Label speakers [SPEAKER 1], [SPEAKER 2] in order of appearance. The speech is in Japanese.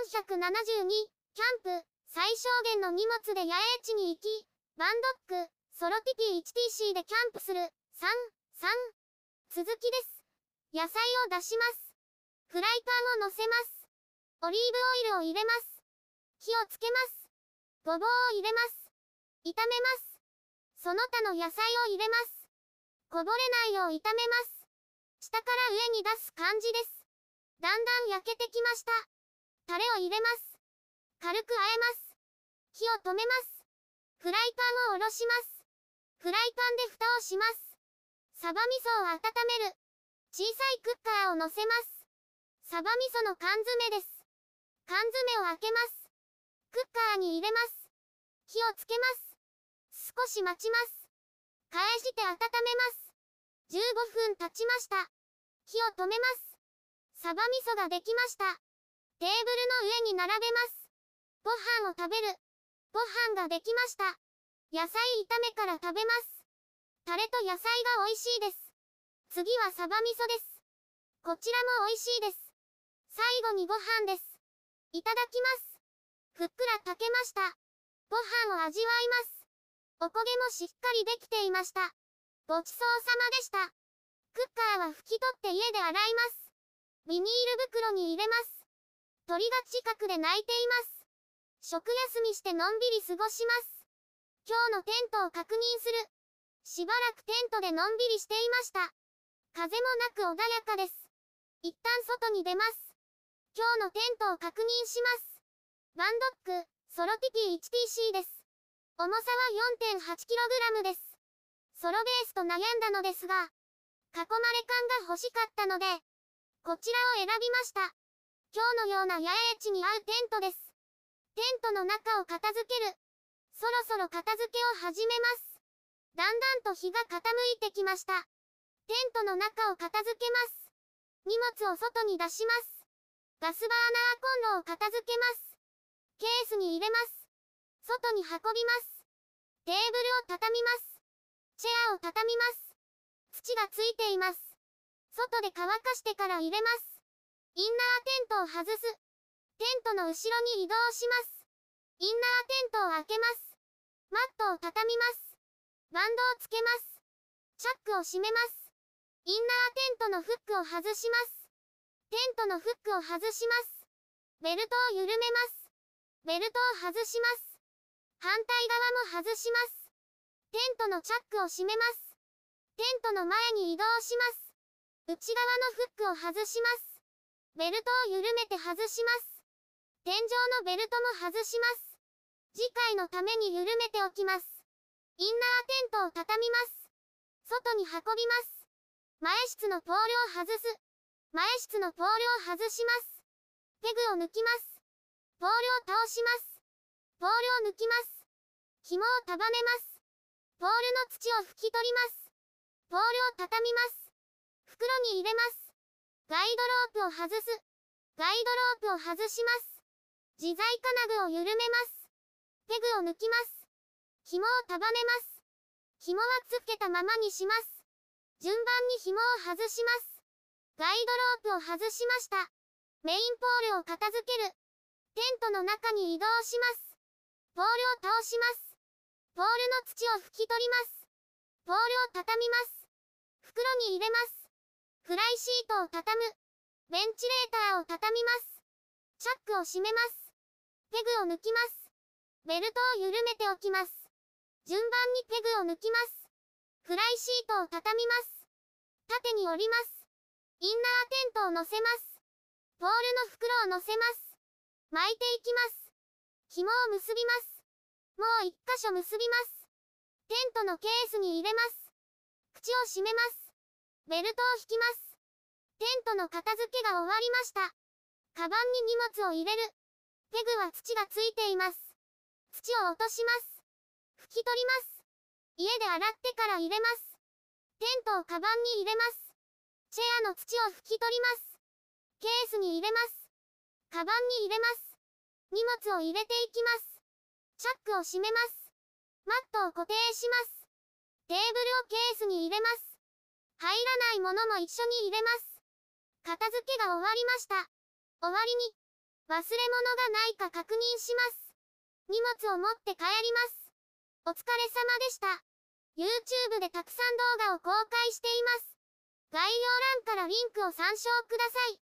[SPEAKER 1] 472、キャンプ、最小限の荷物で野営地に行き、バンドック、ソロティティ 1TC でキャンプする、3、3。続きです。野菜を出します。フライパンを乗せます。オリーブオイルを入れます。火をつけます。ごぼうを入れます。炒めます。その他の野菜を入れます。こぼれないよう炒めます。下から上に出す感じです。だんだん焼けてきました。タレを入れます。軽く和えます。火を止めます。フライパンを下ろします。フライパンで蓋をします。サバ味噌を温める。小さいクッカーを乗せます。サバ味噌の缶詰です。缶詰を開けます。クッカーに入れます。火をつけます。少し待ちます。返して温めます。15分経ちました。火を止めます。サバ味噌ができました。テーブルの上に並べます。ご飯を食べる。ご飯ができました。野菜炒めから食べます。タレと野菜が美味しいです。次はサバ味噌です。こちらも美味しいです。最後にご飯です。いただきます。ふっくら炊けました。ご飯を味わいます。おこげもしっかりできていました。ごちそうさまでした。クッカーは拭き取って家で洗います。ビニール袋に入れます。鳥が近くで鳴いています。食休みしてのんびり過ごします。今日のテントを確認する。しばらくテントでのんびりしていました。風もなく穏やかです。一旦外に出ます。今日のテントを確認します。バンドック、ソロティティ 1TC です。重さは 4.8kg です。ソロベースと悩んだのですが、囲まれ感が欲しかったので、こちらを選びました。今日のような野営地に合うテントです。テントの中を片付ける。そろそろ片付けを始めます。だんだんと日が傾いてきました。テントの中を片付けます。荷物を外に出します。ガスバーナーコンロを片付けます。ケースに入れます。外に運びます。テーブルを畳みます。チェアを畳みます。土がついています。外で乾かしてから入れます。インナーテントを外す。テントの後ろに移動します。インナーテントを開けます。マットを畳みます。バンドをつけます。チャックを閉めます。インナーテントのフックを外します。テントのフックを外します。ベルトを緩めます。ベルトを外します。反対側も外します。テントのチャックを閉めます。テントの前に移動します。内側のフックを外します。ベルトを緩めて外します。天井のベルトも外します。次回のために緩めておきます。インナーテントを畳みます。外に運びます。前室のポールを外す。前室のポールを外します。ペグを抜きます。ポールを倒します。ポールを抜きます。紐を束ねます。ポールの土を拭き取ります。ポールを畳みます。袋に入れます。ガイドロープを外す。ガイドロープを外します。自在金具を緩めます。ペグを抜きます。紐を束ねます。紐はつけたままにします。順番に紐を外します。ガイドロープを外しました。メインポールを片付ける。テントの中に移動します。ポールを倒します。ポールの土を拭き取ります。ポールを畳みます。袋に入れます。フライシートを畳む。ベンチレーターを畳みます。チャックを閉めます。ペグを抜きます。ベルトを緩めておきます。順番にペグを抜きます。フライシートを畳みます。縦に折ります。インナーテントを乗せます。ポールの袋を乗せます。巻いていきます。紐を結びます。もう一箇所結びます。テントのケースに入れます。口を閉めます。ベルトを引きます。テントの片付けが終わりました。カバンに荷物を入れる。ペグは土がついています。土を落とします。拭き取ります。家で洗ってから入れます。テントをカバンに入れます。チェアの土を拭き取ります。ケースに入れます。カバンに入れます。荷物を入れていきます。チャックを閉めます。マットを固定します。テーブルをケースに入れます。らないものも一緒に入れます。片付けが終わりました。終わりに、忘れ物がないか確認します。荷物を持って帰ります。お疲れ様でした。YouTube でたくさん動画を公開しています。概要欄からリンクを参照ください。